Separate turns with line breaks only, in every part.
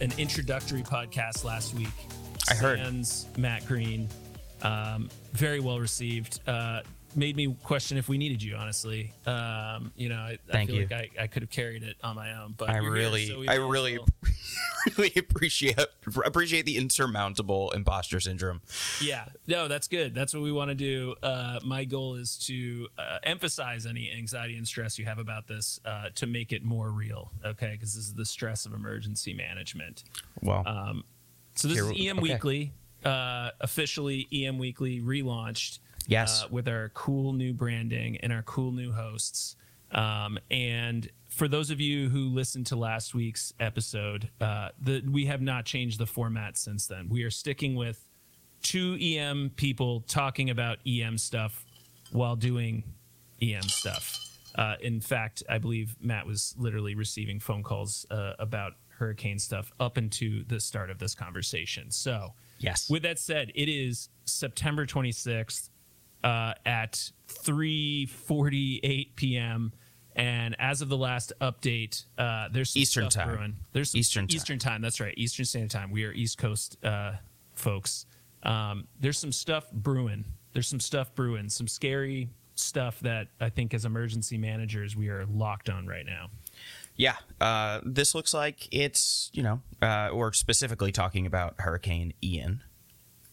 an introductory podcast last week.
I heard.
Sans Matt Green, um, very well received. Uh, made me question if we needed you. Honestly, um, you know, I, I feel
you.
like I, I could have carried it on my own, but
I
you're here,
really,
so
I really, really appreciate appreciate the insurmountable imposter syndrome.
Yeah, no, that's good. That's what we want to do. Uh, my goal is to uh, emphasize any anxiety and stress you have about this uh, to make it more real. Okay, because this is the stress of emergency management.
Well,
Um, so this
Here
is EM
okay.
Weekly, uh, officially EM Weekly relaunched.
Yes.
uh, with our cool new branding and our cool new hosts. Um, and for those of you who listened to last week's episode, uh, the, we have not changed the format since then. We are sticking with two EM people talking about EM stuff while doing EM stuff. Uh, in fact, I believe Matt was literally receiving phone calls uh, about hurricane stuff up into the start of this conversation. So,
yes.
with that said, it is September 26th uh, at 3:48 p.m. And as of the last update, uh, there's some
Eastern
stuff
time.
brewing. There's
Eastern time.
Eastern time. That's right. Eastern Standard Time. We are East Coast uh, folks. Um, there's some stuff brewing. There's some stuff brewing. Some scary stuff that I think, as emergency managers, we are locked on right now.
Yeah, uh, this looks like it's you know uh, we're specifically talking about Hurricane Ian.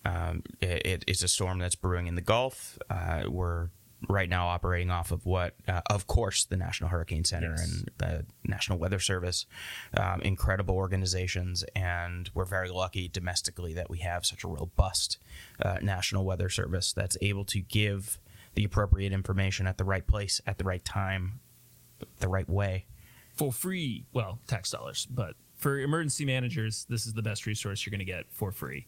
Um, it, it- it's a storm that's brewing in the Gulf. Uh, we're right now operating off of what, uh, of course, the National Hurricane Center
Yes.
and the National Weather Service, um, incredible organizations, and we're very lucky domestically that we have such a robust uh, National Weather Service that's able to give the appropriate information at the right place at the right time, the right way.
for free. Well, tax dollars, but for emergency managers, this is the best resource you're going to get for free.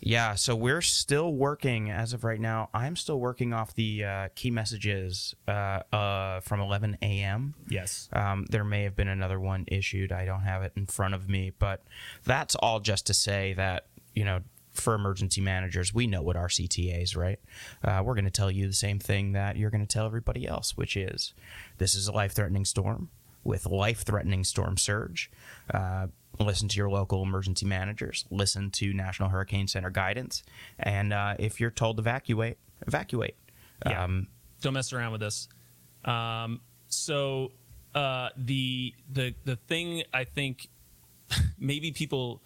Yeah, so we're still working as of right now. I'm still working off the uh, key messages uh, uh, from 11 a.m.
Yes.
Um, there may have been another one issued. I don't have it in front of me, but that's all just to say that you know, for emergency managers, we know what our is, right? Uh, we're going to tell you the same thing that you're going to tell everybody else, which is this is a life-threatening storm with life-threatening storm surge. Uh, listen to your local emergency managers. Listen to National Hurricane Center guidance, and uh, if you're told to evacuate, evacuate.
Yeah.
Um,
Don't mess around with this. Um, so uh, the the the thing I think maybe people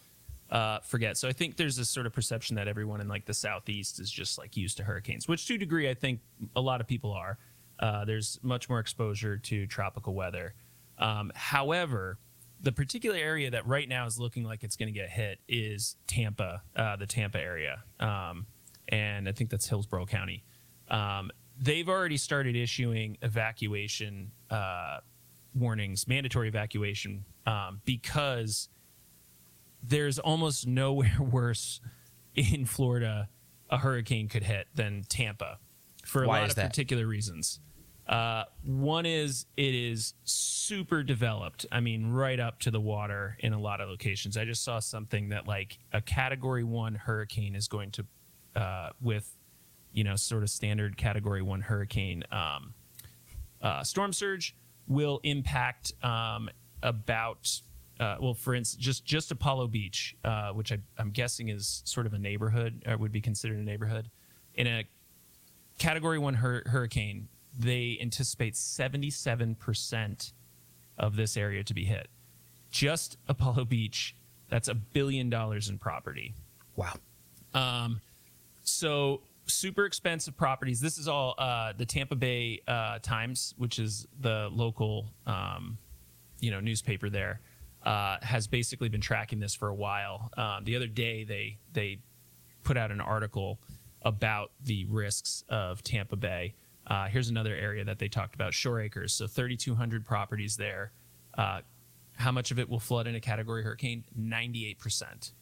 uh, forget. So I think there's this sort of perception that everyone in like the southeast is just like used to hurricanes, which to a degree I think a lot of people are. Uh, there's much more exposure to tropical weather. Um, however, the particular area that right now is looking like it's going to get hit is Tampa, uh, the Tampa area, um, and I think that's Hillsborough County. Um, they've already started issuing evacuation uh, warnings, mandatory evacuation, um, because there's almost nowhere worse in Florida a hurricane could hit than Tampa for a
Why
lot of
that?
particular reasons. Uh, one is it is super developed. I mean, right up to the water in a lot of locations. I just saw something that like a Category One hurricane is going to, uh, with, you know, sort of standard Category One hurricane um, uh, storm surge will impact um, about uh, well, for instance, just just Apollo Beach, uh, which I, I'm guessing is sort of a neighborhood or would be considered a neighborhood, in a Category One hur- hurricane, they anticipate 77 percent of this area to be hit. Just Apollo Beach, that's a billion dollars in property.
wow.
So super expensive properties. This is all uh, the Tampa Bay uh, Times, which is the local, um, you know, newspaper there, uh, has basically been tracking this for a while. Um, the other day, they they put out an article about the risks of Tampa Bay. Uh, here's another area that they talked about: Shore Acres. So 3,200 properties there. Uh, how much of it will flood in a category hurricane? 98 percent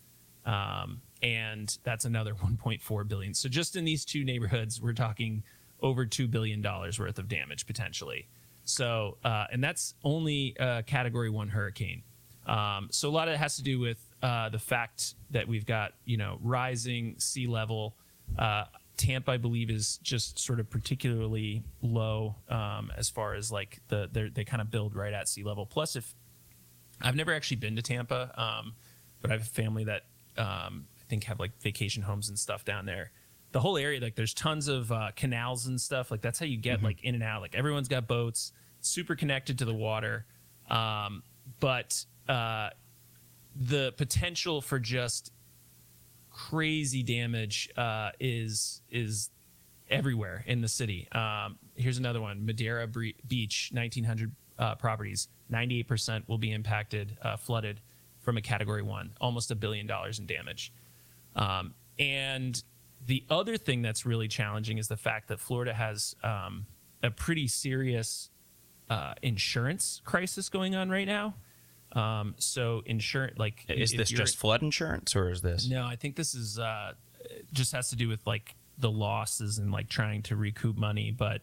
um, and that's another 1.4 billion. So just in these two neighborhoods, we're talking over two billion dollars worth of damage potentially. So, uh, and that's only a Category One hurricane. Um, so a lot of it has to do with uh, the fact that we've got you know rising sea level. Tampa, I believe, is just sort of particularly low um, as far as like the they're- kind of build right at sea level. Plus, if I've never actually been to Tampa, um, but I have a family that um, I think have like vacation homes and stuff down there. The whole area, like, there's tons of uh, canals and stuff. Like, that's how you get like in and out. Like, everyone's got boats, super connected to the water, um, but uh, the potential for just crazy damage uh, is is everywhere in the city. Um, here's another one: Madeira Beach, 1900 uh, properties, 98% will be impacted, uh, flooded from a Category One, almost a billion dollars in damage. Um, and the other thing that's really challenging is the fact that Florida has um, a pretty serious uh, insurance crisis going on right now. Um, so insurance, like,
Is this just flood insurance or is this?
no, I think this is uh, just has to do with like the losses and like trying to recoup money, but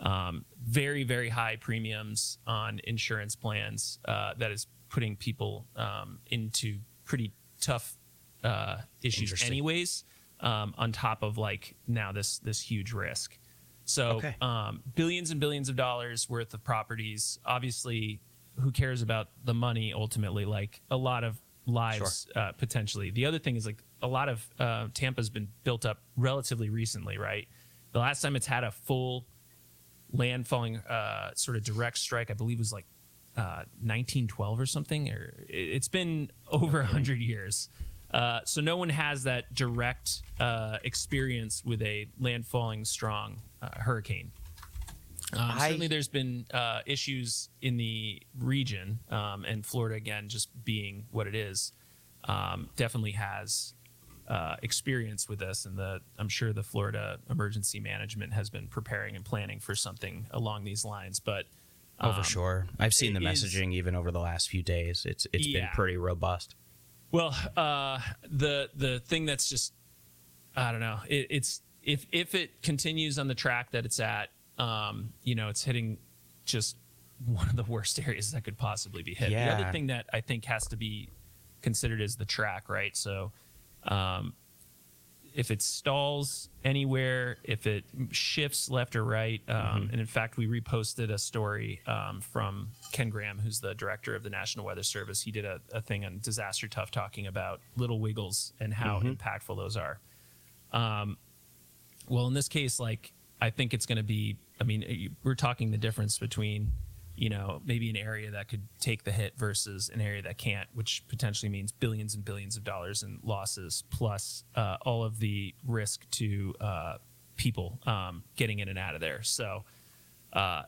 um, very very high premiums on insurance plans uh, that is putting people um, into pretty tough uh, issues anyways. Um, on top of like now this this huge risk. So
Okay.
um, billions and billions of dollars worth of properties. Obviously, who cares about the money ultimately? Like a lot of lives uh, potentially. The other thing is like a lot of uh, Tampa's been built up relatively recently, right? The last time it's had a full landfalling uh, sort of direct strike, I believe, was like uh, 1912 or something. Or it- it's been over a hundred years. Uh, so no one has that direct uh, experience with a landfalling strong uh, hurricane. Um,
I-
certainly, there's been uh, issues in the region, um, and Florida again, just being what it is, um, definitely has uh, experience with this. And the I'm sure the Florida Emergency Management has been preparing and planning for something along these lines. But
Oh, for
um,
sure. I've seen the
it is-
messaging even over the last few days. It's it's been pretty robust.
Well, uh, the the thing that's just I don't know. It, it's if if it continues on the track that it's at, um, you know, it's hitting just one of the worst areas that could possibly be hit. The other thing that I think has to be considered is the track, right? So, um, if it stalls anywhere, if it shifts left or right, um, and in fact, we reposted a story um, from Ken Graham, who's the director of the National Weather Service. He did a, a thing on Disaster Tough talking about little wiggles and how impactful those are. Um, well, in this case, like I think it's going to be. I mean, we're talking the difference between, you know, maybe an area that could take the hit versus an area that can't, which potentially means billions and billions of dollars in losses, plus uh, all of the risk to uh, people um, getting in and out of there. So, uh,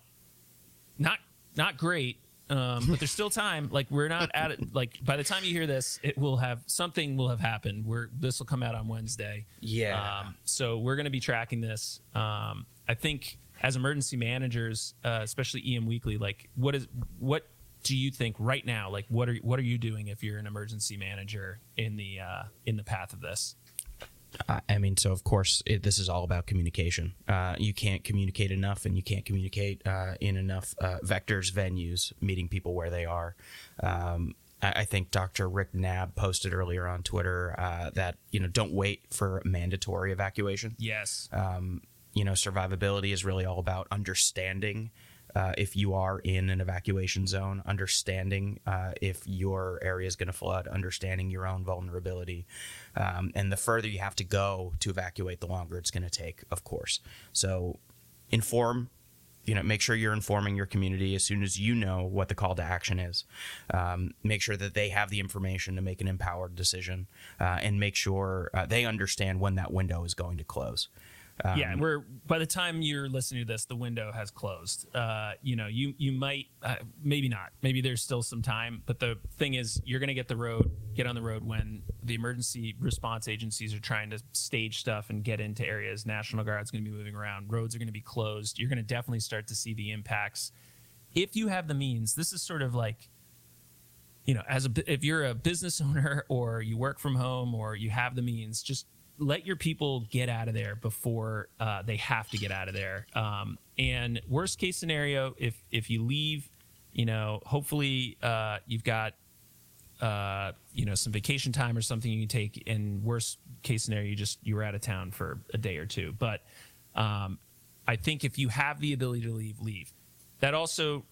not not great. Um, but there's still time. Like we're not at it. Like by the time you hear this, it will have something will have happened. We're this will come out on Wednesday.
Yeah.
Um, so we're going to be tracking this. Um, I think as emergency managers, uh, especially EM Weekly, like what is what do you think right now? Like what are what are you doing if you're an emergency manager in the uh, in the path of this?
I mean, so of course, it, this is all about communication. Uh, you can't communicate enough, and you can't communicate uh, in enough uh, vectors, venues, meeting people where they are. Um, I, I think Dr. Rick Knabb posted earlier on Twitter uh, that you know don't wait for mandatory evacuation.
Yes.
Um, you know, survivability is really all about understanding uh, if you are in an evacuation zone, understanding uh, if your area is going to flood, understanding your own vulnerability. Um, and the further you have to go to evacuate, the longer it's going to take, of course. So inform. You know, make sure you're informing your community as soon as you know what the call to action is. Um, make sure that they have the information to make an empowered decision, uh, and make sure uh, they understand when that window is going to close. Um,
yeah, we're by the time you're listening to this, the window has closed. Uh, you know, you you might, uh, maybe not, maybe there's still some time. But the thing is, you're going to get the road, get on the road when the emergency response agencies are trying to stage stuff and get into areas. National Guard's going to be moving around. Roads are going to be closed. You're going to definitely start to see the impacts. If you have the means, this is sort of like you know, as a if you're a business owner or you work from home or you have the means, just let your people get out of there before uh, they have to get out of there. Um, and worst case scenario, if if you leave, you know, hopefully uh, you've got uh, you know some vacation time or something you can take. In worst case scenario, you just you were out of town for a day or two. But um, I think if you have the ability to leave, leave. That also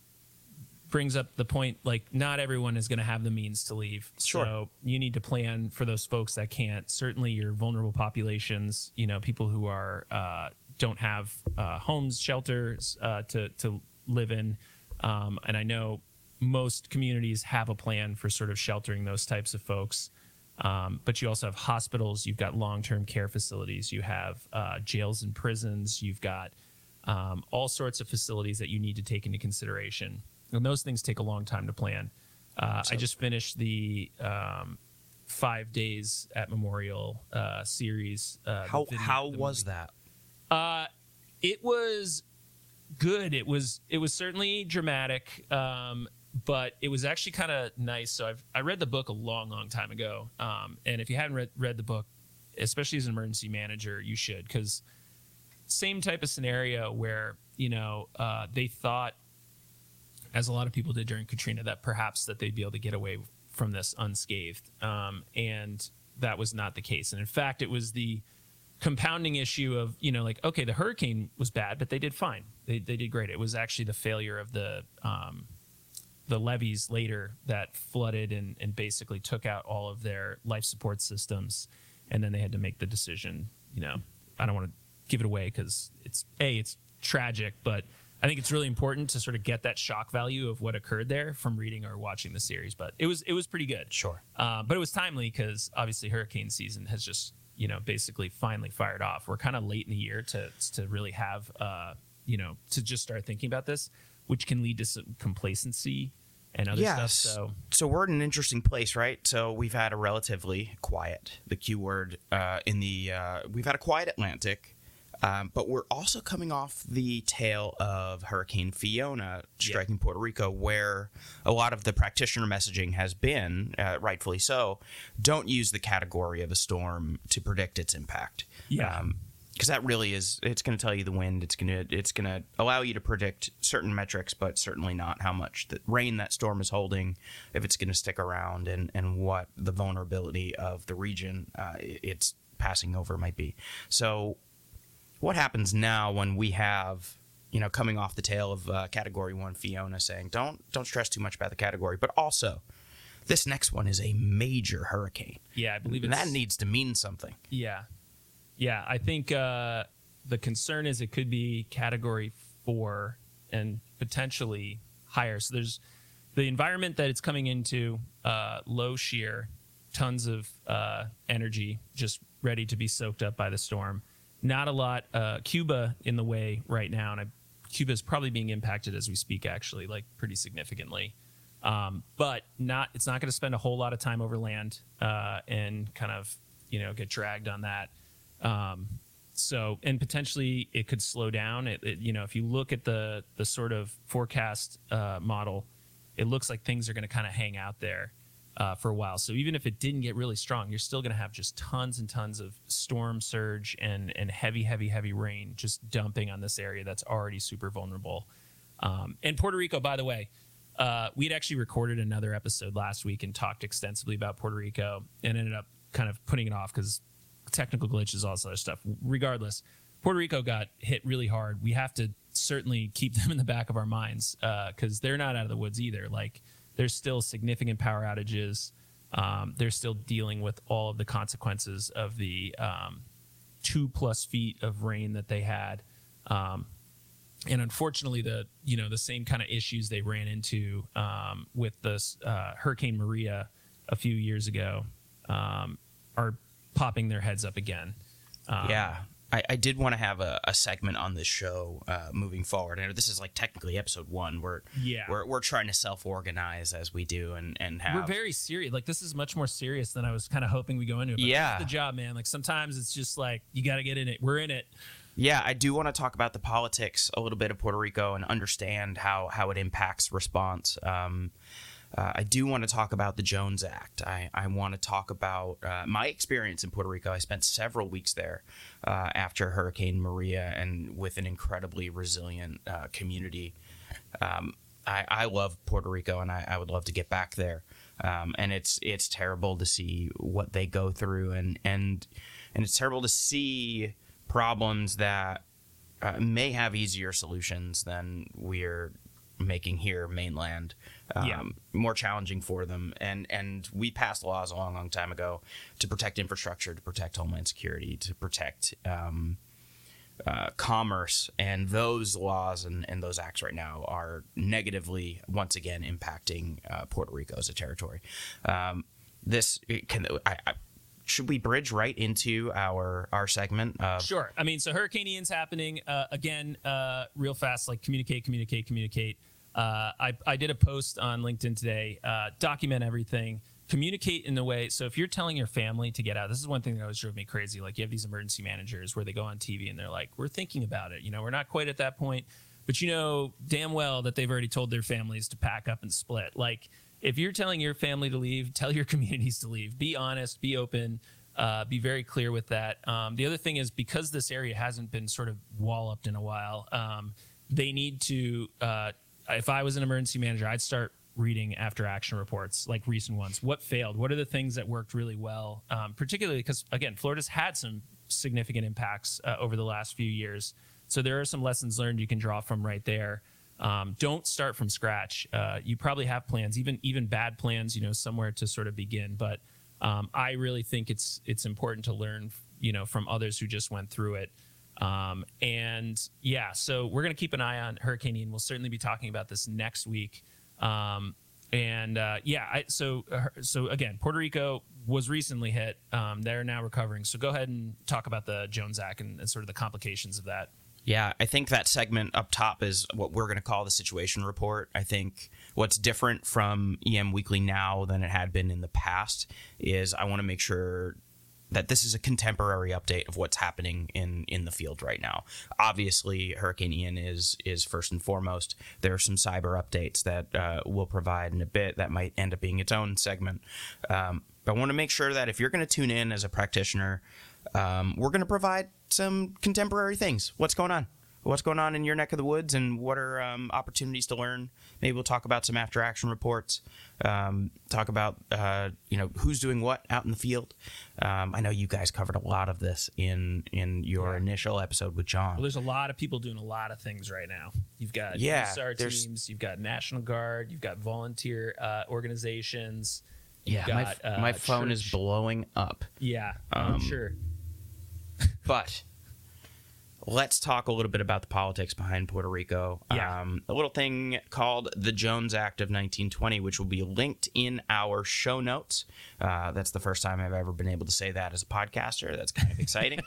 brings up the point like not everyone is going to have the means to leave.
Sure.
So you need to plan for those folks that can't. Certainly, your vulnerable populations. You know, people who are uh, don't have uh, homes, shelters uh, to to live in. Um, and I know most communities have a plan for sort of sheltering those types of folks. Um, but you also have hospitals, you've got long term care facilities, you have uh, jails and prisons, you've got um, all sorts of facilities that you need to take into consideration. And those things take a long time to plan. Uh, I just finished the um, five days at Memorial uh, series. Uh,
How
video-
how was
movie.
that?
Uh, it was good. It was it was certainly dramatic, um, but it was actually kind of nice. So I've I read the book a long, long time ago, um, and if you haven't read read the book, especially as an emergency manager, you should because same type of scenario where you know uh, they thought, as a lot of people did during Katrina, that perhaps that they'd be able to get away from this unscathed, um, and that was not the case. And in fact, it was the compounding issue of you know like okay the hurricane was bad but they did fine. They, they did great. It was actually the failure of the um, the levees later that flooded and, and basically took out all of their life support systems. And then they had to make the decision you know i don't want to give it away because it's a it's tragic but i think it's really important to sort of get that shock value of what occurred there from reading or watching the series but it was it was pretty good
Sure.
uh, but it was timely because obviously hurricane season has just you know basically finally fired off. We're kind of late in the year to to really have uh, you know to just start thinking about this, which can lead to some complacency and other
Yes.
stuff. So
So we're in an interesting place, right? So we've had a relatively quiet, the Q word uh, in the, uh, we've had a quiet Atlantic, um, but we're also coming off the tail of Hurricane Fiona striking Puerto Rico, where a lot of the practitioner messaging has been, uh, rightfully so, don't use the category of a storm to predict its impact.
Yeah.
Um, because that really is it's going to tell you the wind it's going to it's going to allow you to predict certain metrics but certainly not how much the rain that storm is holding if it's going to stick around and and what the vulnerability of the region uh, it's passing over might be so what happens now when we have you know coming off the tail of uh, category 1 Fiona saying don't don't stress too much about the category but also this next one is a major hurricane
yeah, I believe
and that needs to mean something
Yeah. Yeah. I think uh, the concern is it could be category four and potentially higher. So there's the environment that it's coming into, uh, low shear, tons of uh, energy just ready to be soaked up by the storm. Not a lot. Uh, Cuba in the way right now. And Cuba is probably being impacted as we speak, actually, like pretty significantly. Um, but not it's not going to spend a whole lot of time over land uh, and kind of you know get dragged on that. Um, so and potentially it could slow down. It, it- you know if you look at the the sort of forecast uh, model, it looks like things are going to kind of hang out there uh, for a while. So even if it didn't get really strong, you're still going to have just tons and tons of storm surge and and heavy heavy heavy rain just dumping on this area that's already super vulnerable. Um, and Puerto Rico, by the way, uh, we'd actually recorded another episode last week and talked extensively about Puerto Rico and ended up kind of putting it off because technical glitches, all this other stuff. Regardless, Puerto Rico got hit really hard. We have to certainly keep them in the back of our minds because they're not out of the woods either. Like there's still significant power outages. Um, they're still dealing with all of the consequences of the um, two plus feet of rain that they had. Um, and unfortunately the you know the same kind of issues they ran into um, with this uh, hurricane maria a few years ago um, are popping their heads up again um,
yeah. I, I did want to have a, a segment on this show uh, moving forward. And this is like technically episode one. We're
Yeah.
we're, we're trying to self organize as we do and and have
we're very serious like this is much more serious than i was kind of hoping we go into it,
Yeah.
the job man like sometimes it's just like you got to get in it we're in it
Yeah, I do want to talk about the politics a little bit of Puerto Rico and understand how how it impacts response. Um, uh, I do want to talk about the Jones Act. I, I want to talk about uh, my experience in Puerto Rico. I spent several weeks there uh, after Hurricane Maria and with an incredibly resilient uh, community. Um, I, I love Puerto Rico and I, I would love to get back there. Um, and it's it's terrible to see what they go through and and and it's terrible to see problems that uh, may have easier solutions than we're making here mainland um,
Yeah.
more challenging for them. And and we passed laws a long, long time ago to protect infrastructure, to protect homeland security, to protect. Um, uh, commerce and those laws and, and those acts right now are negatively once again impacting uh, Puerto Rico as a territory. Um, this can I, I, should we bridge right into our our segment? Of,
Sure. I mean, so Hurricane Ian's happening uh, again, uh, real fast. Like communicate, communicate, communicate. Uh, I I did a post on LinkedIn today. Uh, document everything. Communicate in the way. So if you're telling your family to get out, this is one thing that always drove me crazy. Like you have these emergency managers where they go on TV and they're like, "We're thinking about it. You know, we're not quite at that point, but you know damn well that they've already told their families to pack up and split." Like if you're telling your family to leave, tell your communities to leave. Be honest. Be open uh, be very clear with that. Um, the other thing is because this area hasn't been sort of walloped in a while, um, they need to. Uh, if I was an emergency manager, I'd start reading after action reports, like recent ones. What failed? What are the things that worked really well? Um, particularly because again, Florida's had some significant impacts uh, over the last few years, so there are some lessons learned you can draw from right there. Um, don't start from scratch. Uh, you probably have plans, even even bad plans, you know, somewhere to sort of begin. But um, I really think it's it's important to learn, you know, from others who just went through it. Um, and yeah, so we're gonna keep an eye on Hurricane Ian. We'll certainly be talking about this next week. Um, and uh, yeah, I, so uh, so again, Puerto Rico was recently hit. Um, they're now recovering. So go ahead and talk about the Jones Act and, and sort of the complications of that.
Yeah, I think that segment up top is what we're going to call the situation report. I think what's different from EM Weekly now than it had been in the past is I want to make sure that this is a contemporary update of what's happening in in the field right now. Obviously, Hurricane Ian is is first and foremost. There are some cyber updates that uh, we'll provide in a bit that might end up being its own segment. Um, but I want to make sure that if you're going to tune in as a practitioner, um, we're going to provide some contemporary things. What's going on? What's going on in your neck of the woods, and what are um, opportunities to learn? Maybe we'll talk about some after action reports. Um, talk about uh, you know who's doing what out in the field. Um, I know you guys covered a lot of this in in your
Yeah.
initial episode with John.
Well, there's a lot of people doing a lot of things right now. You've got
Yeah,
USAR teams, you've got National Guard, you've got volunteer uh, organizations.
Yeah, my,
got,
f-
uh,
my phone is blowing up.
Yeah, I'm
Um,
sure.
But let's talk a little bit about the politics behind Puerto Rico.
Yeah.
Um, a little thing called the Jones Act of 1920, which will be linked in our show notes. Uh, that's the first time I've ever been able to say that as a podcaster. That's kind of exciting.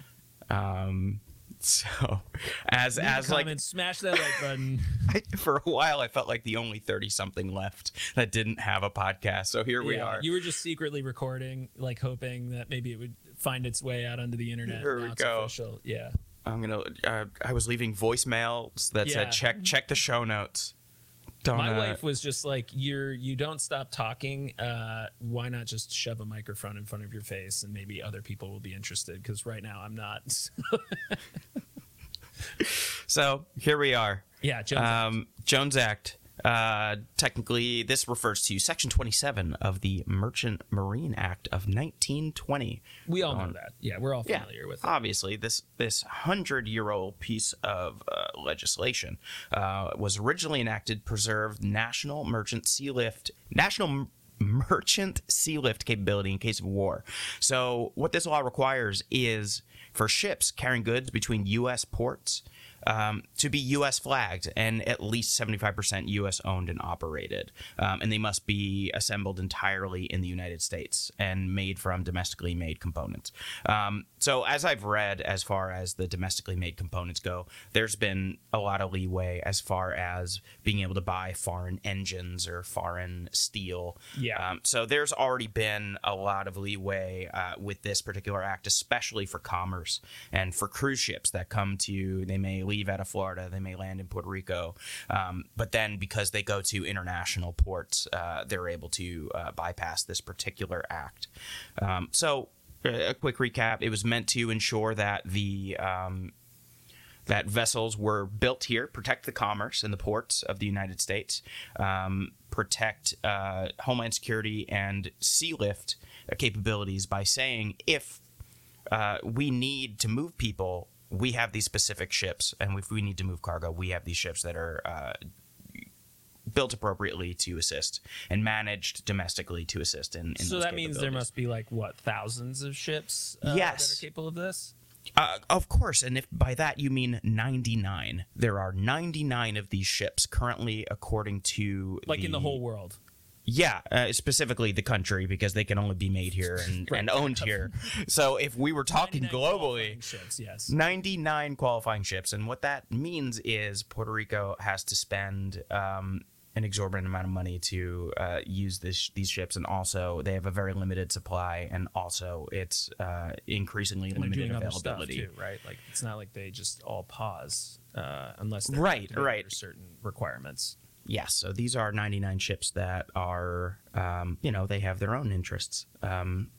um, so, as
Leave
as like
smash that like button.
I, for a while, I felt like the only 30 something left that didn't have a podcast. So here we are.
You were just secretly recording, like hoping that maybe it would find its way out onto the internet.
Here we go.
Official. Yeah.
I'm gonna. Uh, I was leaving voicemails that
Yeah.
said check check the show notes. Don't.
My
uh,
wife was just like, "You're you don't stop talking. Uh, why not just shove a microphone in front of your face and maybe other people will be interested? Because right now I'm not."
So here we are.
yeah, Jones.
Um, Jones Act. Uh, technically, this refers to Section 27 of the Merchant Marine Act of 1920.
we all know
um,
that. Yeah, we're all familiar with it.
Obviously, this this hundred year old piece of uh, legislation uh, was originally enacted to preserve national merchant sea lift national m- merchant sea lift capability in case of war. So, what this law requires is for ships carrying goods between U.S. ports. Um, to be U.S. flagged and at least 75% U.S. owned and operated. Um, and they must be assembled entirely in the United States and made from domestically made components. Um, so, as I've read, as far as the domestically made components go, there's been a lot of leeway as far as being able to buy foreign engines or foreign steel.
Yeah.
Um, so, there's already been a lot of leeway uh, with this particular act, especially for commerce and for cruise ships that come to, they may leave out of Florida, they may land in Puerto Rico. Um, but then because they go to international ports, uh, they're able to uh, bypass this particular act. Um, so, a quick recap it was meant to ensure that the um, that vessels were built here, protect the commerce in the ports of the United States, um, protect uh, homeland security and sea lift capabilities by saying if uh, we need to move people, we have these specific ships, and if we need to move cargo, we have these ships that are uh, built appropriately to assist and managed domestically to assist in. in
So that means there must be like what thousands of ships uh,
Yes.
that are capable of this.
Uh, of course, and if by that you mean 99, there are 99 of these ships currently, according to
Like in the whole world.
Yeah, uh, specifically the country because they can only be made here and,
Right.
and owned here. So if we were talking
99
globally,
ships, yes.
99 qualifying ships, and what that means is Puerto Rico has to spend um, an exorbitant amount of money to uh, use this, these ships, and also they have a very limited supply, and also it's uh, increasingly
And
limited
doing other stuff
availability.
too, right? Like it's not like they just all pause uh, unless
Right,
have to meet
right.
certain requirements.
Yes, so these are 99 ships that are, um, you know, they have their own interests. Um,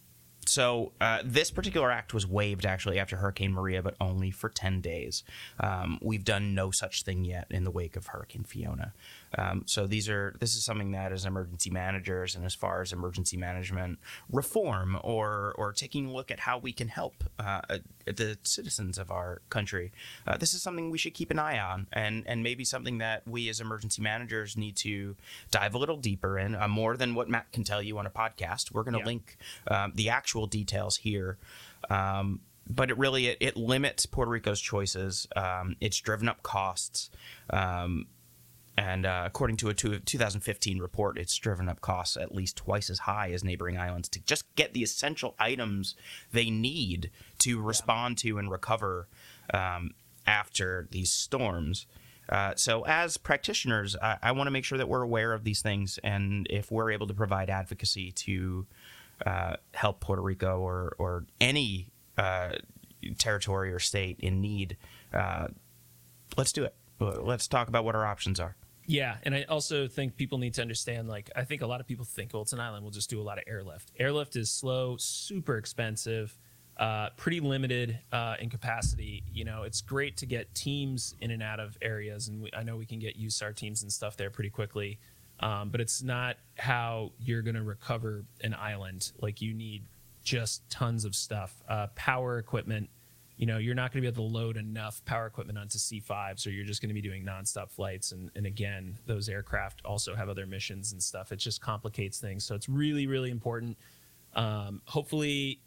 so uh, this particular act was waived actually after Hurricane Maria, but only for 10 days. Um, we've done no such thing yet in the wake of Hurricane Fiona. Um, so these are this is something that as emergency managers and as far as emergency management reform or or taking a look at how we can help uh, the citizens of our country, uh, this is something we should keep an eye on and and maybe something that we as emergency managers need to dive a little deeper in uh, more than what Matt can tell you on a podcast. We're going to
Yeah.
link um, the actual details here. Um, but it really it, it limits Puerto Rico's choices. Um, it's driven up costs. Um, and uh, according to a two- 2015 report, it's driven up costs at least twice as high as neighboring islands to just get the essential items they need to respond to and recover um, after these storms. Uh, so, as practitioners, I, I want to make sure that we're aware of these things, and if we're able to provide advocacy to uh, help Puerto Rico or or any uh, territory or state in need, uh, let's do it. Let's talk about what our options are.
Yeah, and I also think people need to understand. Like, I think a lot of people think, well, it's an island. We'll just do a lot of airlift. Airlift is slow, super expensive, uh, pretty limited uh, in capacity. You know, it's great to get teams in and out of areas, and we, I know we can get USAR teams and stuff there pretty quickly. Um, but it's not how you're going to recover an island. Like, you need just tons of stuff, uh, power equipment you know, you're not going to be able to load enough power equipment onto C5s, or you're just going to be doing nonstop flights. And, and again, those aircraft also have other missions and stuff. It just complicates things. So it's really, really important. Um, hopefully,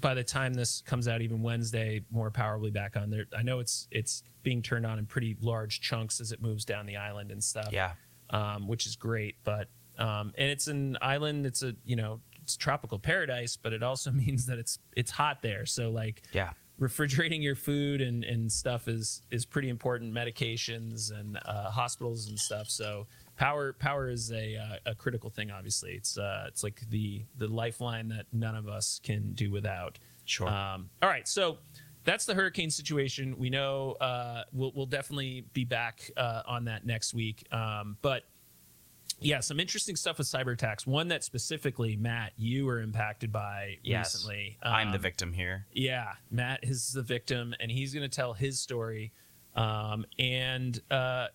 by the time this comes out, even Wednesday, more power will be back on there. I know it's it's being turned on in pretty large chunks as it moves down the island and stuff
Yeah.
um, which is great. But um, and it's an island. It's a you know it's tropical paradise, but it also means that it's it's hot there. So like
Yeah.
Refrigerating your food and, and stuff is is pretty important. Medications and uh, hospitals and stuff. So power power is a uh, a critical thing. Obviously, it's uh, it's like the the lifeline that none of us can do without.
Sure.
Um, all right, so that's the hurricane situation. We know uh, we'll we'll definitely be back uh, on that next week. Um, but yeah, some interesting stuff with cyber attacks. One that specifically, Matt, you were impacted by
Yes.
recently.
I'm the
Um,
victim here.
yeah, Matt is the victim, and he's going to tell his story. Um, and uh,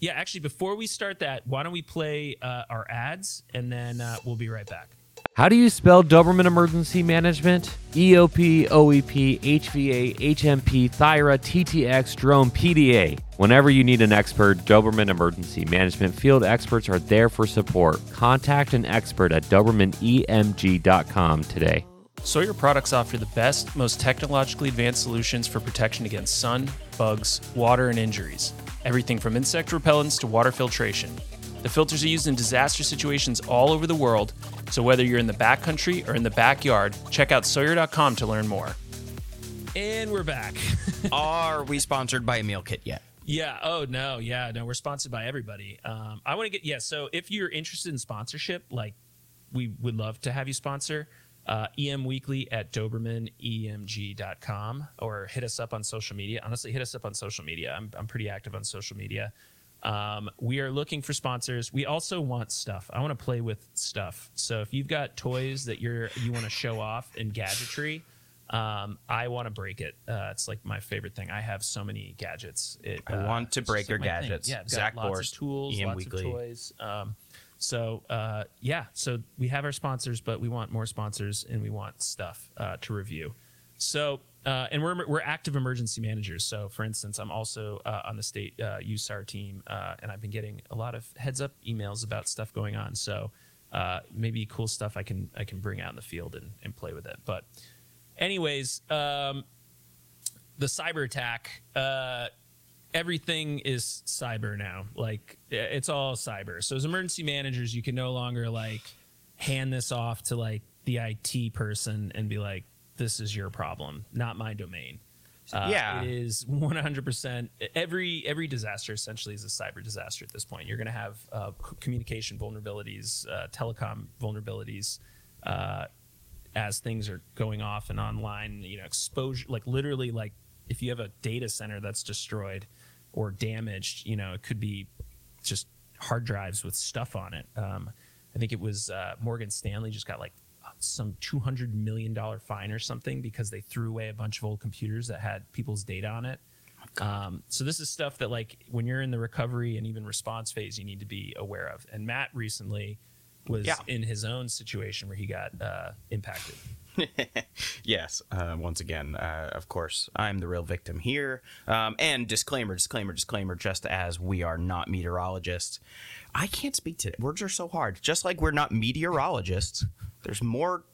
yeah, actually, before we start that, why don't we play uh, our ads, and then uh, we'll be right back.
How do you spell Doberman Emergency Management? EOP, OEP, HVA, HMP, THIRA, TTX, Drone, PDA. Whenever you need an expert, Doberman Emergency Management field experts are there for support. Contact an expert at DobermanEMG.com today.
Sawyer products offer the best, most technologically advanced solutions for protection against sun, bugs, water, and injuries. Everything from insect repellents to water filtration. The filters are used in disaster situations all over the world, so whether you're in the backcountry or in the backyard, check out Sawyer.com to learn more. And we're back.
Are we sponsored by a meal kit yet?
Yeah. Oh no. Yeah. No. We're sponsored by everybody. Um, I want to get yeah. So if you're interested in sponsorship, like we would love to have you sponsor uh, EM Weekly at DobermanEMG.com or hit us up on social media. Honestly, hit us up on social media. I'm I'm pretty active on social media. Um, we are looking for sponsors. We also want stuff. I want to play with stuff. So if you've got toys that you're you want to show off in gadgetry, um, I want to break it. Uh, it's like my favorite thing. I have so many gadgets. It,
I
uh,
want to break your
like my thing.
gadgets.
Yeah, I've got
Zach
lots
Borst,
of tools,
EM
lots
Weekly.
of toys. Um, so uh, yeah, so we have our sponsors, but we want more sponsors and we want stuff uh, to review. So uh, and we're we're active emergency managers. So, for instance, I'm also uh, on the state uh, USAR team, uh, and I've been getting a lot of heads up emails about stuff going on. So, uh, maybe cool stuff I can I can bring out in the field and, and play with it. But, anyways, um, the cyber attack. Uh, everything is cyber now. Like it's all cyber. So as emergency managers, you can no longer like hand this off to like the IT person and be like, "This is your problem, not my domain." Uh,
Yeah.
it is 100%. Every every disaster essentially is a cyber disaster at this point. You're going to have uh, communication vulnerabilities, uh, telecom vulnerabilities. Uh, as things are going off and online, you know, exposure, like literally, like if you have a data center that's destroyed or damaged, you know, it could be just hard drives with stuff on it. Um, I think it was uh, Morgan Stanley just got like some two hundred million dollar fine or something because they threw away a bunch of old computers that had people's data on it. Um, so this is stuff that like when you're in the recovery and even response phase, you need to be aware of. And Matt recently was
Yeah.
in his own situation where he got uh, impacted.
Yes, uh, once again, uh, of course, I'm the real victim here. Um, and disclaimer, disclaimer, disclaimer, just as we are not meteorologists, I can't speak to it. Words are so hard. Just like we're not meteorologists, there's more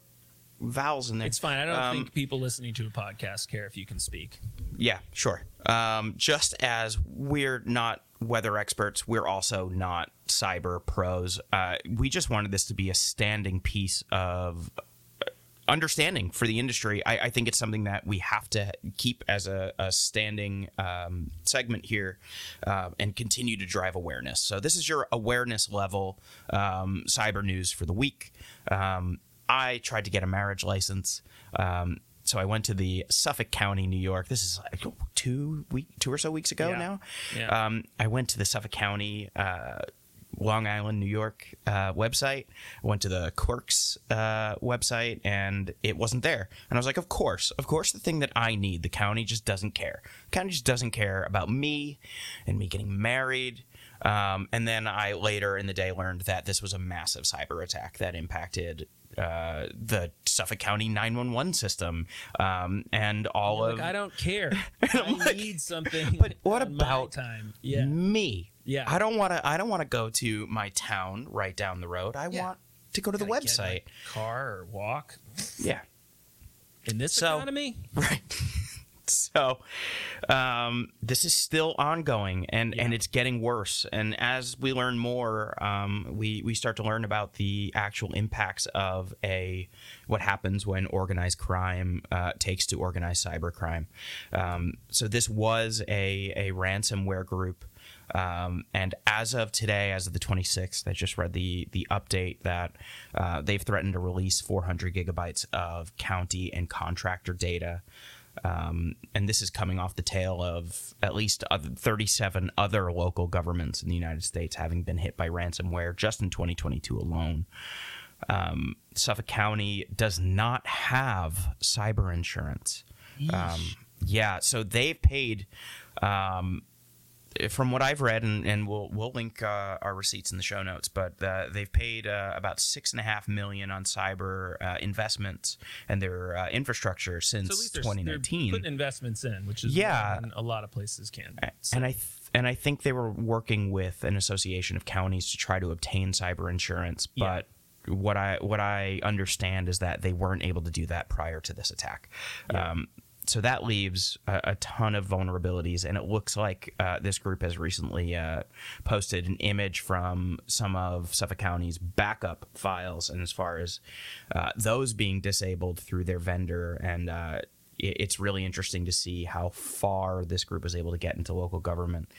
vowels in there.
It's fine. I don't
Um,
think people listening to a podcast care if you can speak.
Yeah, sure. Um, just as we're not weather experts, we're also not cyber pros. Uh, we just wanted this to be a standing piece of understanding for the industry. I, I think it's something that we have to keep as a, a standing um, segment here uh, and continue to drive awareness. So, this is your awareness level um, cyber news for the week. Um, I tried to get a marriage license. Um, so I went to the Suffolk County, New York. This is like two week, two or so weeks ago
Yeah.
now.
Yeah.
Um, I went to the Suffolk County, uh, Long Island, New York uh, website. I went to the Quirks uh, website, and it wasn't there. And I was like, of course, of course, the thing that I need, the county just doesn't care. county just doesn't care about me and me getting married. Um, and then I later in the day learned that this was a massive cyber attack that impacted uh, the Suffolk County 911 system um, and all
You're
of
like, I don't care. I
like,
need something.
but what about
time? Yeah.
me?
Yeah.
I don't want to. I don't want to go to my town right down the road. I
Yeah.
want to go to the
Gotta get in my
website.
car or walk
Yeah.
in this
So-
economy.
Right. so, um, this is still ongoing, and and it's getting worse. And as we learn more, um, we we start to learn about the actual impacts of a what happens when organized crime uh, takes to organized cybercrime. Um, so this was a a ransomware group. Um, and as of today, as of the 26th, I just read the the update that uh, they've threatened to release 400 gigabytes of county and contractor data. Um, and this is coming off the tail of at least other- 37 other local governments in the United States having been hit by ransomware just in 2022 alone. Um, Suffolk County does not have cyber insurance. Um, yeah, so they've paid um, from what I've read, and, and we'll we'll link uh, our receipts in the show notes, but uh, they've paid uh, about six and a half million on cyber uh, investments and their uh, infrastructure since
So at least they're, they're
2019.
putting investments in, which is
Yeah.
a lot of places can. So-
and I th- and I think they were working with an association of counties to try to obtain cyber insurance,
Yeah.
but what I what I understand is that they weren't able to do that prior to this attack.
Yeah.
Um, so that leaves a, a ton of vulnerabilities, and it looks like uh, this group has recently uh, posted an image from some of Suffolk County's backup files, and as far as uh, those being disabled through their vendor, and uh, it, it's really interesting to see how far this group was able to get into local government.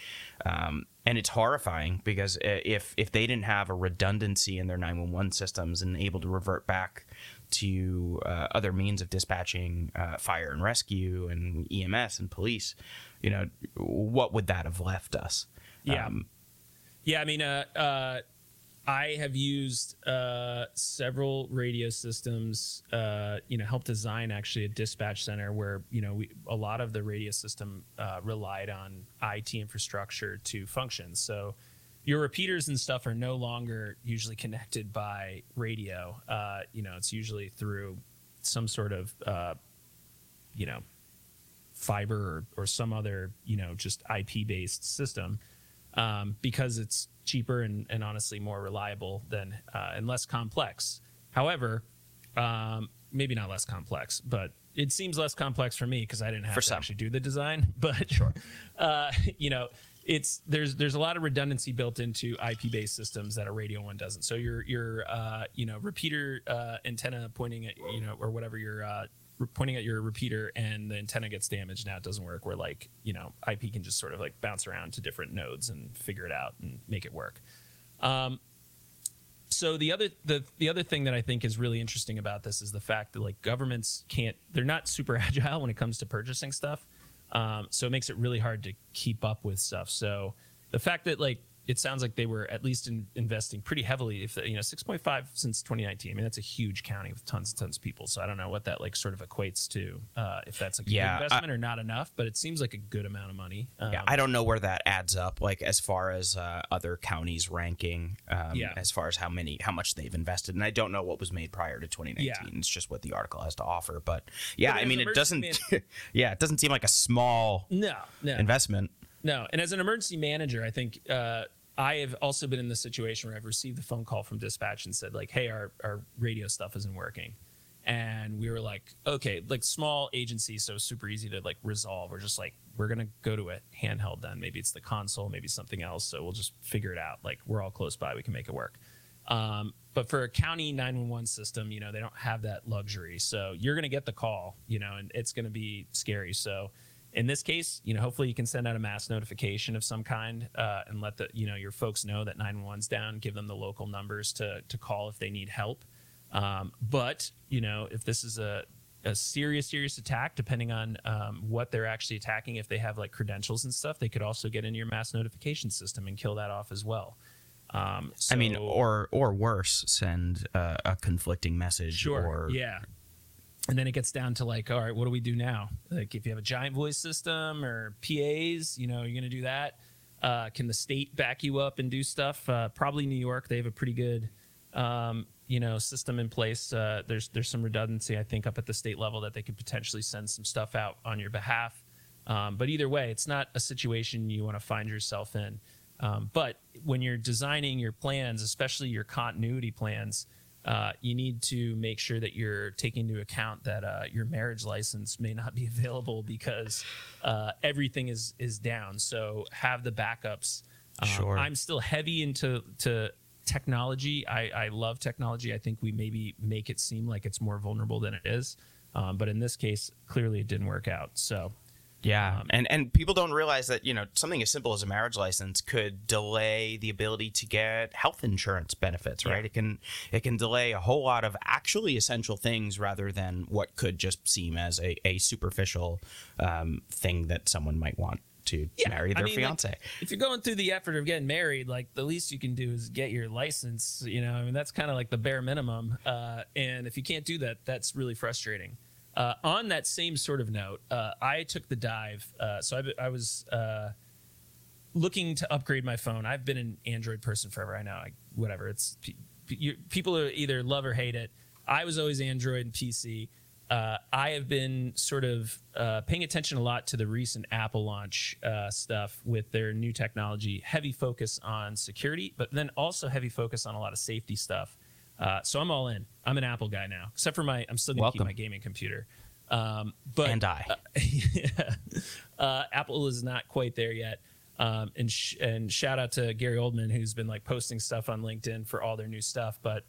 Um, and it's horrifying because uh, if if they didn't have a redundancy in their 911 systems and able to revert back to uh, other means of dispatching uh, fire and rescue and EMS and police, you know, what would that have left us?
Yeah.
Um,
Yeah, I mean, uh, uh, I have used uh, several radio systems. Uh, you know, helped design actually a dispatch center where you know we, a lot of the radio system uh, relied on IT infrastructure to function. So your repeaters and stuff are no longer usually connected by radio. Uh, you know, it's usually through some sort of uh, you know fiber or, or some other you know just IP based system um, because it's cheaper and, and honestly more reliable than uh, and less complex. However, um, maybe not less complex, but it seems less complex for me because I didn't have
For
to
some.
actually do the design. But sure, uh, you know, it's there's there's a lot of redundancy built into IP based systems that a radio one doesn't. So your your uh, you know repeater uh, antenna pointing at you know or whatever your uh, pointing at your repeater and the antenna gets damaged. Now it doesn't work. Where like you know IP can just sort of like bounce around to different nodes and figure it out and make it work. Um, so the other the the other thing that I think is really interesting about this is the fact that like governments can't they're not super agile when it comes to purchasing stuff. Um, so it makes it really hard to keep up with stuff. So the fact that like it sounds like they were at least in, investing pretty heavily. If you know, six point five since 2019. I mean, that's a huge county with tons and tons of people. So I don't know what that like sort of equates to. Uh, if that's like a
Yeah,
good investment or not enough, but it seems like a good amount of money. Um,
Yeah, I don't know where that adds up, like as far as uh, other counties ranking, um,
Yeah.
as far as how many, how much they've invested, and I don't know what was made prior to 2019.
Yeah.
It's just what the article has to offer. But yeah,
But
I mean, it doesn't. yeah, it doesn't seem like a small
no, no.
investment.
No, and as an emergency manager, I think uh, I have also been in the situation where I've received a phone call from dispatch and said like, "Hey, our our radio stuff isn't working," and we were like, "Okay, like small agency, so super easy to like resolve. We're just like, we're gonna go to a handheld then. Maybe it's the console, maybe something else. So we'll just figure it out. Like we're all close by, we can make it work." Um, but for a county 911 system, you know, they don't have that luxury. So you're going to get the call, you know, and it's going to be scary. So in this case, you know, hopefully you can send out a mass notification of some kind uh, and let the, you know, your folks know that 911's down, give them the local numbers to, to call if they need help. Um, but, you know, if this is a, a serious, serious attack, depending on um, what they're actually attacking, if they have like credentials and stuff, they could also get into your mass notification system and kill that off as well. Um,
I mean, or or worse, send uh, a conflicting message.
Sure.
Or,
yeah. And then it gets down to like, all right, what do we do now? Like, if you have a giant voice system or PAs, you know, you're to do that. Uh, can the state back you up and do stuff? Uh, probably New York. They have a pretty good, um, you know, system in place. Uh, there's there's some redundancy, I think, up at the state level that they could potentially send some stuff out on your behalf. Um, but either way, it's not a situation you want to find yourself in. Um, but when you're designing your plans, especially your continuity plans, uh, you need to make sure that you're taking into account that uh, your marriage license may not be available because uh, everything is is down. So have the backups. Um,
Sure.
I'm still heavy into to technology. I, I love technology. I think we maybe make it seem like it's more vulnerable than it is. Um, but in this case, clearly it didn't work out. So
Yeah,
Um,
and and people don't realize that you know something as simple as a marriage license could delay the ability to get health insurance benefits. Right?
Yeah.
It can it can delay a whole lot of actually essential things rather than what could just seem as a, a superficial um, thing that someone might want to marry
I
their
mean, like,
fiance.
if you're going through the effort of getting married, like the least you can do is get your license. You know, I mean that's kind of like the bare minimum. Uh, and if you can't do that, that's really frustrating. Uh, on that same sort of note, uh, I took the dive. Uh, so I, I was uh, looking to upgrade my phone. I've been an Android person forever. I know, I, whatever. It's you, people are either love or hate it. I was always Android and PC. Uh, I have been sort of uh, paying attention a lot to the recent Apple launch stuff with their new technology, heavy focus on security, but then also heavy focus on a lot of safety stuff. Uh, so I'm all in. I'm an Apple guy now, except for my. I'm still gonna keep my gaming computer. Um, but
And I.
yeah. uh, Apple is not quite there yet. Um, and sh- and shout out to Gary Oldman who's been like posting stuff on LinkedIn for all their new stuff. But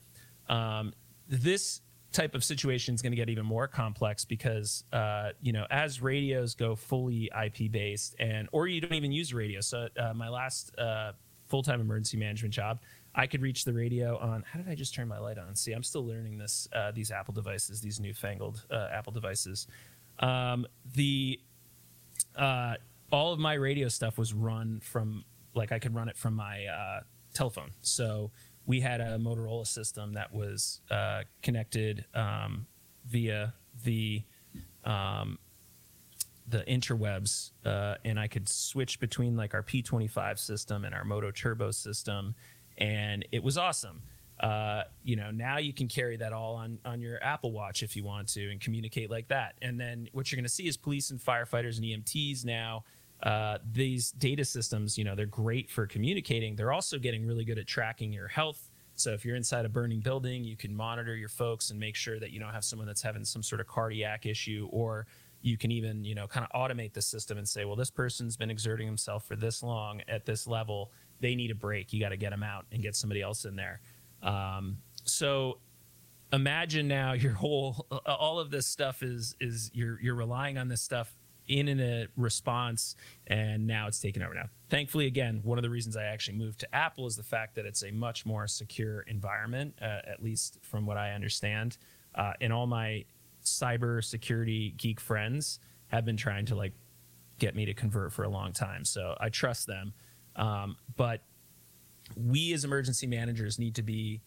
um, this type of situation is going to get even more complex because uh, you know as radios go fully IP based and or you don't even use radio. So uh, my last uh, full time emergency management job. I could reach the radio on. How did I just turn my light on? See, I'm still learning this. Uh, these Apple devices, these newfangled uh, Apple devices. Um, the uh, all of my radio stuff was run from like I could run it from my uh, telephone. So we had a Motorola system that was uh, connected um, via the um, the interwebs, uh, and I could switch between like our P25 system and our MOTOTRBO system, and it was awesome. uh, you know, now you can carry that all on on your Apple Watch if you want to and communicate like that. And then what you're going to see is police and firefighters and EMTs now. Uh, these data systems, you know, they're great for communicating. They're also getting really good at tracking your health. So if you're inside a burning building, you can monitor your folks and make sure that you don't have someone that's having some sort of cardiac issue or you can even you know kind of automate the system and say well this person's been exerting himself for this long at this level they need a break. You got to get them out and get somebody else in there. Um, so imagine now your whole all of this stuff is is you're you're relying on this stuff in in a response and now it's taken over. Now thankfully again one of the reasons i actually moved to apple is the fact that it's a much more secure environment uh, at least from what i understand. Uh, in all my cyber security geek friends have been trying to like get me to convert for a long time. So i trust them um, but we as emergency managers need to be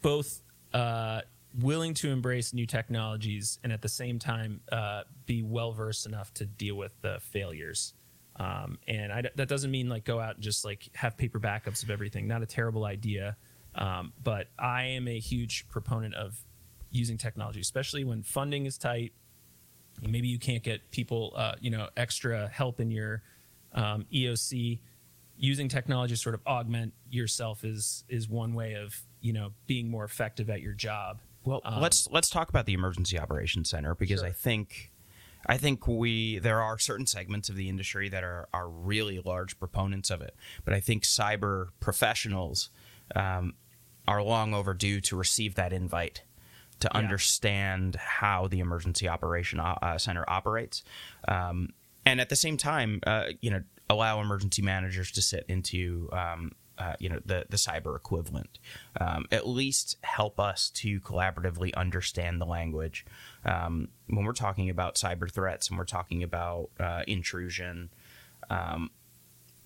both uh, willing to embrace new technologies and at the same time uh, be well versed enough to deal with the failures. Um, and I, that doesn't mean like go out and just like have paper backups of everything. Not a terrible idea, um, but I am a huge proponent of using technology, especially when funding is tight. Maybe you can't get people, uh, you know, extra help in your um, EOC using technology to sort of augment yourself is is one way of you know being more effective at your job.
Well,
Um,
let's let's talk about the emergency operations center because
Sure.
I think I think we there are certain segments of the industry that are are really large proponents of it, but I think cyber professionals um, are long overdue to receive that invite to
Yeah.
understand how the emergency operation uh, center operates, um, and at the same time, uh, you know, allow emergency managers to sit into um, uh, you know the the cyber equivalent. Um, at least help us to collaboratively understand the language um, when we're talking about cyber threats and we're talking about uh, intrusion. Um,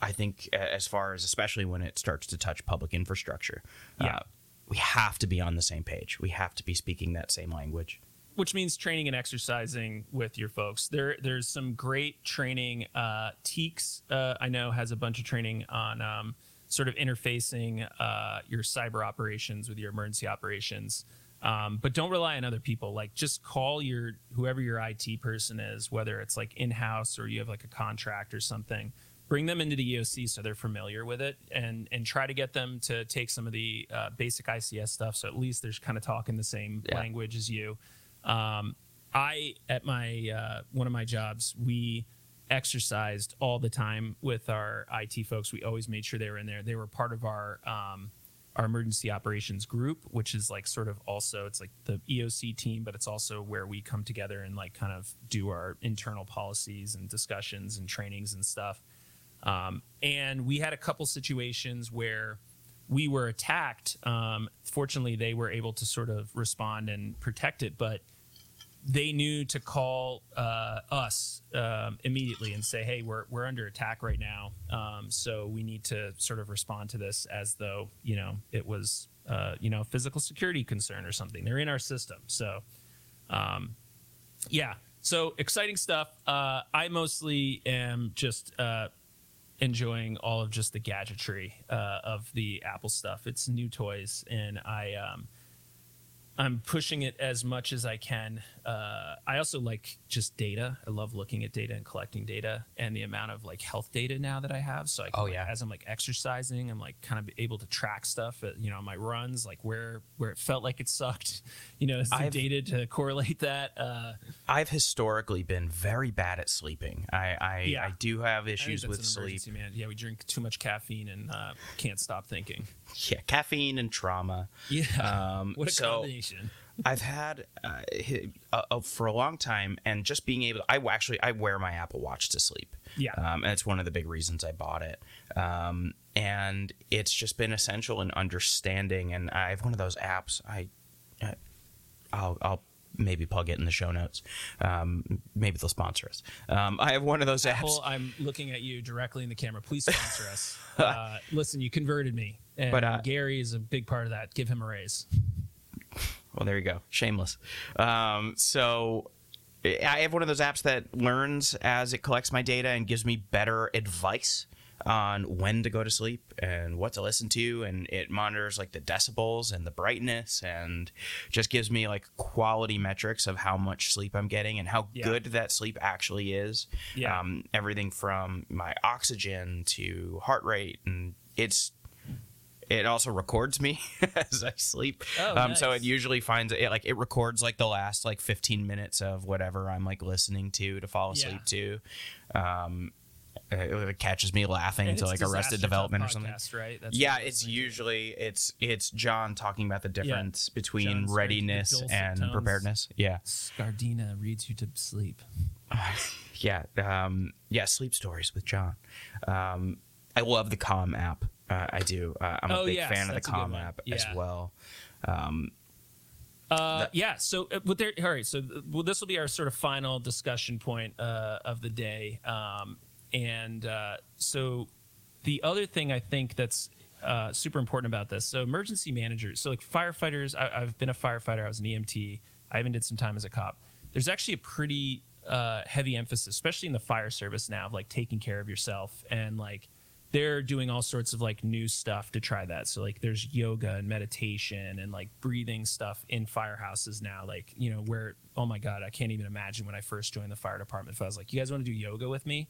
I think as far as especially when it starts to touch public infrastructure,
Yeah.
uh, we have to be on the same page. We have to be speaking that same language.
Which means training and exercising with your folks. There, there's some great training. Uh, TEEX, uh, I know, has a bunch of training on um, sort of interfacing uh, your cyber operations with your emergency operations. Um, but don't rely on other people. Like, just call your whoever your IT person is, whether it's like in house or you have like a contract or something. Bring them into the EOC so they're familiar with it, and and try to get them to take some of the uh, basic ICS stuff. So at least there's kind of talking the same
Yeah.
language as you. Um, I at my uh, one of my jobs, we exercised all the time with our IT folks. We always made sure they were in there. They were part of our um, our emergency operations group, which is like sort of also it's like the EOC team, but it's also where we come together and like kind of do our internal policies and discussions and trainings and stuff. Um, and we had a couple situations where we were attacked. Um, fortunately, they were able to sort of respond and protect it, but they knew to call uh, us um, immediately and say, "Hey, we're we're under attack right now, um, so we need to sort of respond to this as though you know it was uh, you know physical security concern or something." They're in our system, so um, yeah. So exciting stuff. Uh, I mostly am just uh, enjoying all of just the gadgetry uh, of the Apple stuff. It's new toys, and I um, I'm pushing it as much as I can. Uh, I also like just data. I love looking at data and collecting data, and the amount of like health data now that I have. So I can,
Oh,
like,
yeah.
as I'm like exercising, I'm like kind of able to track stuff. At, you know, my runs, like where where it felt like it sucked. You know, the data to correlate that. Uh,
I've historically been very bad at sleeping. I I,
Yeah.
I do have issues with sleep.
man. Yeah, we drink too much caffeine and uh, can't stop thinking.
Yeah, caffeine and trauma.
Yeah,
Um,
what a
so
combination.
I've had uh, uh, uh, for a long time, and just being able. I actually I wear my Apple Watch to sleep.
Yeah.
um, and it's one of the big reasons I bought it. Um, and it's just been essential in understanding. And I have one of those apps. I, uh, I'll I'll maybe plug it in the show notes. Um, maybe they'll sponsor us. Um, I have one of those apps.
Well, I'm looking at you directly in the camera. Please sponsor us. Uh, listen, you converted me, and
But, uh,
Gary is a big part of that. Give him a raise.
Well, there you go. Shameless. Um, so I have one of those apps that learns as it collects my data and gives me better advice on when to go to sleep and what to listen to, and it monitors like the decibels and the brightness, and just gives me like quality metrics of how much sleep I'm getting and how
Yeah.
good that sleep actually is.
Yeah.
Um, everything from my oxygen to heart rate, and it's it also records me as I sleep.
Oh,
um, So it usually finds it like it records like the last like 15 minutes of whatever I'm like listening to to fall
Yeah.
asleep to. Um, it, it catches me laughing
And
to like Arrested
Tough
Development or something.
right? That's
Yeah, it's
listening
usually it's it's John talking about the difference between
John's
readiness and
tones.
preparedness. Yeah,
Scardina reads you to sleep.
yeah, um, yeah. Sleep stories with John. Um, I love the Calm app. Uh, I do. Uh, I'm a
Oh,
big
yes,
fan of the
that's a good
Calm
one.
app as well. Um,
Uh,
That-
yeah. So, uh, with there, all right. So, well, this will be our sort of final discussion point uh, of the day. Um, and uh, so, the other thing I think that's uh, super important about this. So, emergency managers. So, like firefighters. I, I've been a firefighter. I was an EMT. I even did some time as a cop. There's actually a pretty uh, heavy emphasis, especially in the fire service now, of like taking care of yourself and like they're doing all sorts of like new stuff to try that. So like there's yoga and meditation and like breathing stuff in firehouses now. Like, you know, where oh my God, I can't even imagine when I first joined the fire department. If I was like, you guys want to do yoga with me?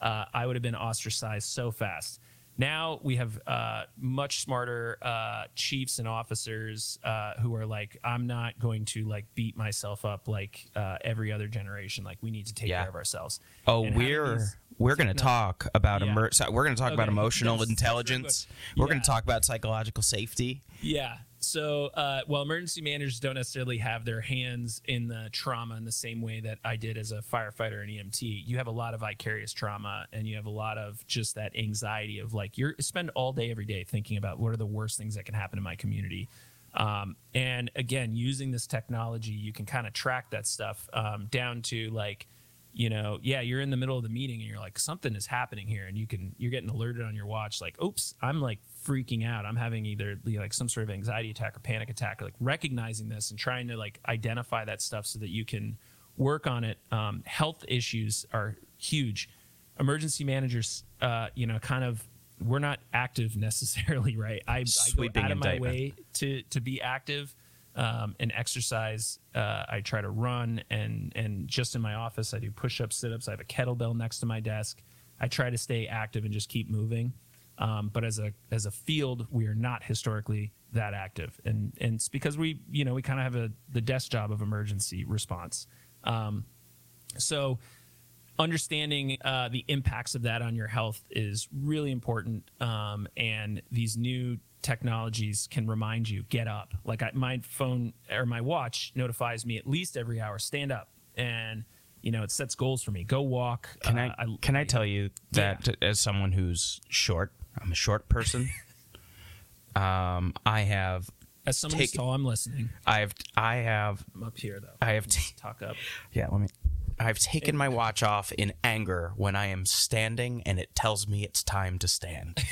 Uh, I would have been ostracized so fast. Now we have uh, much smarter uh, chiefs and officers uh, who are like, I'm not going to like beat myself up like uh, every other generation. Like we need to take
Yeah.
care of ourselves.
Oh,
And
we're we're going to talk about
Yeah.
emer- we're going to talk about emotional
that's
intelligence. We're going to talk about psychological safety.
Yeah. So, uh, while emergency managers don't necessarily have their hands in the trauma in the same way that I did as a firefighter and EMT, you have a lot of vicarious trauma and you have a lot of just that anxiety of like, you're spend all day, every day thinking about what are the worst things that can happen in my community. Um, and again, using this technology, you can kind of track that stuff um, down to like, you know, yeah, you're in the middle of the meeting and you're like, something is happening here, and you can you're getting alerted on your watch, like, oops, I'm like freaking out. I'm having either like some sort of anxiety attack or panic attack, or like recognizing this and trying to like identify that stuff so that you can work on it. Um, health issues are huge. Emergency managers, uh, you know, kind of we're not active necessarily, right? I, I go
Sweeping
out of my
indictment.
way to to be active um, and exercise. Uh, I try to run and and just in my office, I do push ups, sit ups. I have a kettlebell next to my desk. I try to stay active and just keep moving. Um, but as a as a field, we are not historically that active, and and it's because we you know we kind of have a the desk job of emergency response. Um, so understanding uh, the impacts of that on your health is really important um, and these new technologies can remind you get up. Like I, my phone or my watch notifies me at least every hour stand up. And you know it sets goals for me. Go walk.
Can
Uh,
I can I tell you that as someone who's short, I'm a short person. um, I have
as someone who's
take-
tall i'm listening
I've I have
i'm up here though
I have t-
talk up
yeah. Let me. I've taken my watch off in anger when I am standing, and it tells me it's time to stand.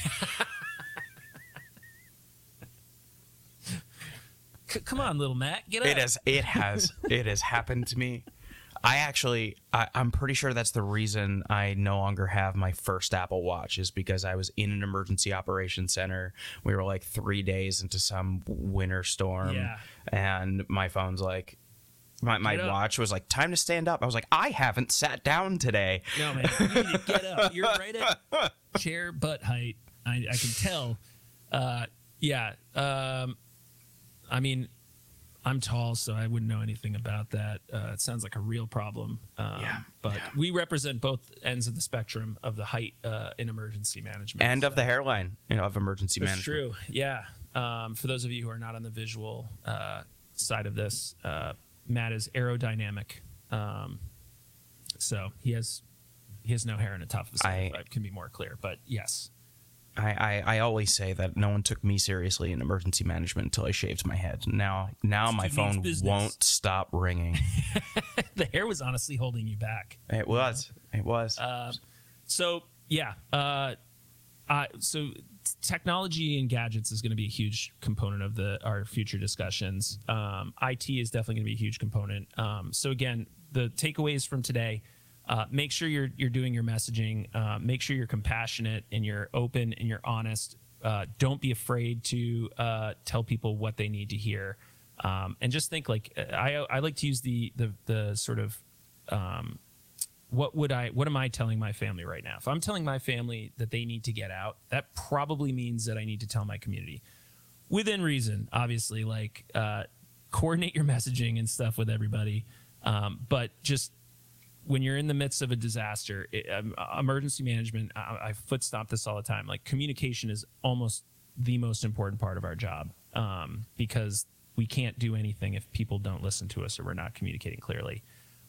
C- come on little matt get up
It has it has it has happened to me. I actually I, I'm pretty sure that's the reason I no longer have my first Apple Watch is because I was in an emergency operation center. We were like three days into some winter storm,
Yeah.
and my phone's like. My, my watch was like time to stand up. I was like, I haven't sat down today.
No, man, you need to get up. You're right at chair butt height. I, I can tell. Uh, yeah. Um, I mean, I'm tall, so I wouldn't know anything about that. Uh, it sounds like a real problem. Um,
Yeah,
But we represent both ends of the spectrum of the height uh, in emergency management.
And of the hairline, you know, of emergency
That's
management.
true. Yeah. Um, for those of you who are not on the visual uh, side of this, uh, Matt is aerodynamic. Um, so he has he has no hair in the top of his head.
I-
I can be more clear, but yes,
I, I, I always say that no one took me seriously in emergency management until I shaved my head. Now now my phone
business.
won't stop ringing.
the hair was honestly holding you back.
it was. It was.
Uh, So yeah, uh, uh, so technology and gadgets is going to be a huge component of the our future discussions. Um, IT is definitely going to be a huge component. Um, so again, the takeaways from today: uh, make sure you're you're doing your messaging. Uh, make sure you're compassionate and you're open and you're honest. Uh, don't be afraid to uh, tell people what they need to hear. Um, and just think like I I like to use the the the sort of um, what would I what am I telling my family right now? If I'm telling my family that they need to get out, that probably means that I need to tell my community within reason, obviously, like uh, coordinate your messaging and stuff with everybody. Um, but just when you're in the midst of a disaster, it, um, emergency management, I, I foot stomp this all the time. Like communication is almost the most important part of our job um, because we can't do anything if people don't listen to us or we're not communicating clearly.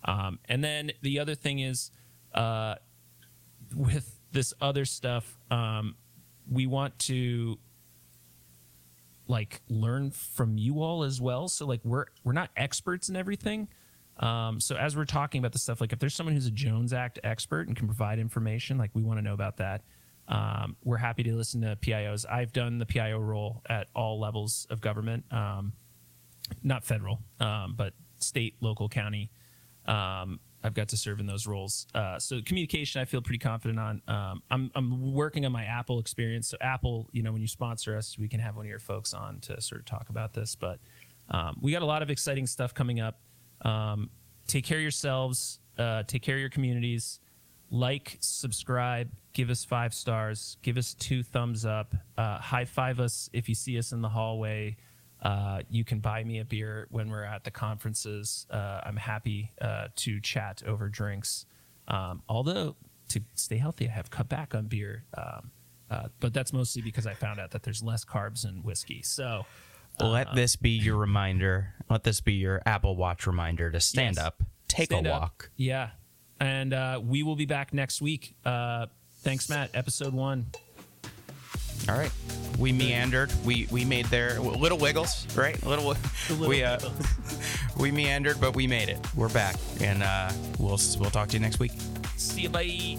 Um, and then the other thing is uh, with this other stuff, um, we want to like learn from you all as well. So like we're we're not experts in everything. Um, so as we're talking about the stuff, like if there's someone who's a Jones Act expert and can provide information, like we want to know about that. Um, we're happy to listen to PIOs. I've done the PIO role at all levels of government, um, not federal, um, but state, local, county. Um, I've got to serve in those roles. Uh, so communication, I feel pretty confident on. Um, I'm I'm working on my Apple experience. So Apple, you know, when you sponsor us, we can have one of your folks on to sort of talk about this. But um, we got a lot of exciting stuff coming up. Um, take care of yourselves. Uh, take care of your communities. Like, subscribe, give us five stars, give us two thumbs up, uh, high five us if you see us in the hallway. Uh, you can buy me a beer when we're at the conferences. Uh, I'm happy uh, to chat over drinks. Um, although to stay healthy, I have cut back on beer, um, uh, but that's mostly because I found out that there's less carbs in whiskey. So
Let this be your reminder. Let this be your Apple Watch reminder to stand
Yes.
up, take
stand
a
up.
walk.
Yeah, and uh, we will be back next week. Uh, thanks, Matt. Episode one.
All right. We meandered. We we made their little wiggles, right? Little,
little
we uh, we meandered, but we made it. We're back, and uh, we'll we'll talk to you next week.
See you. Bye.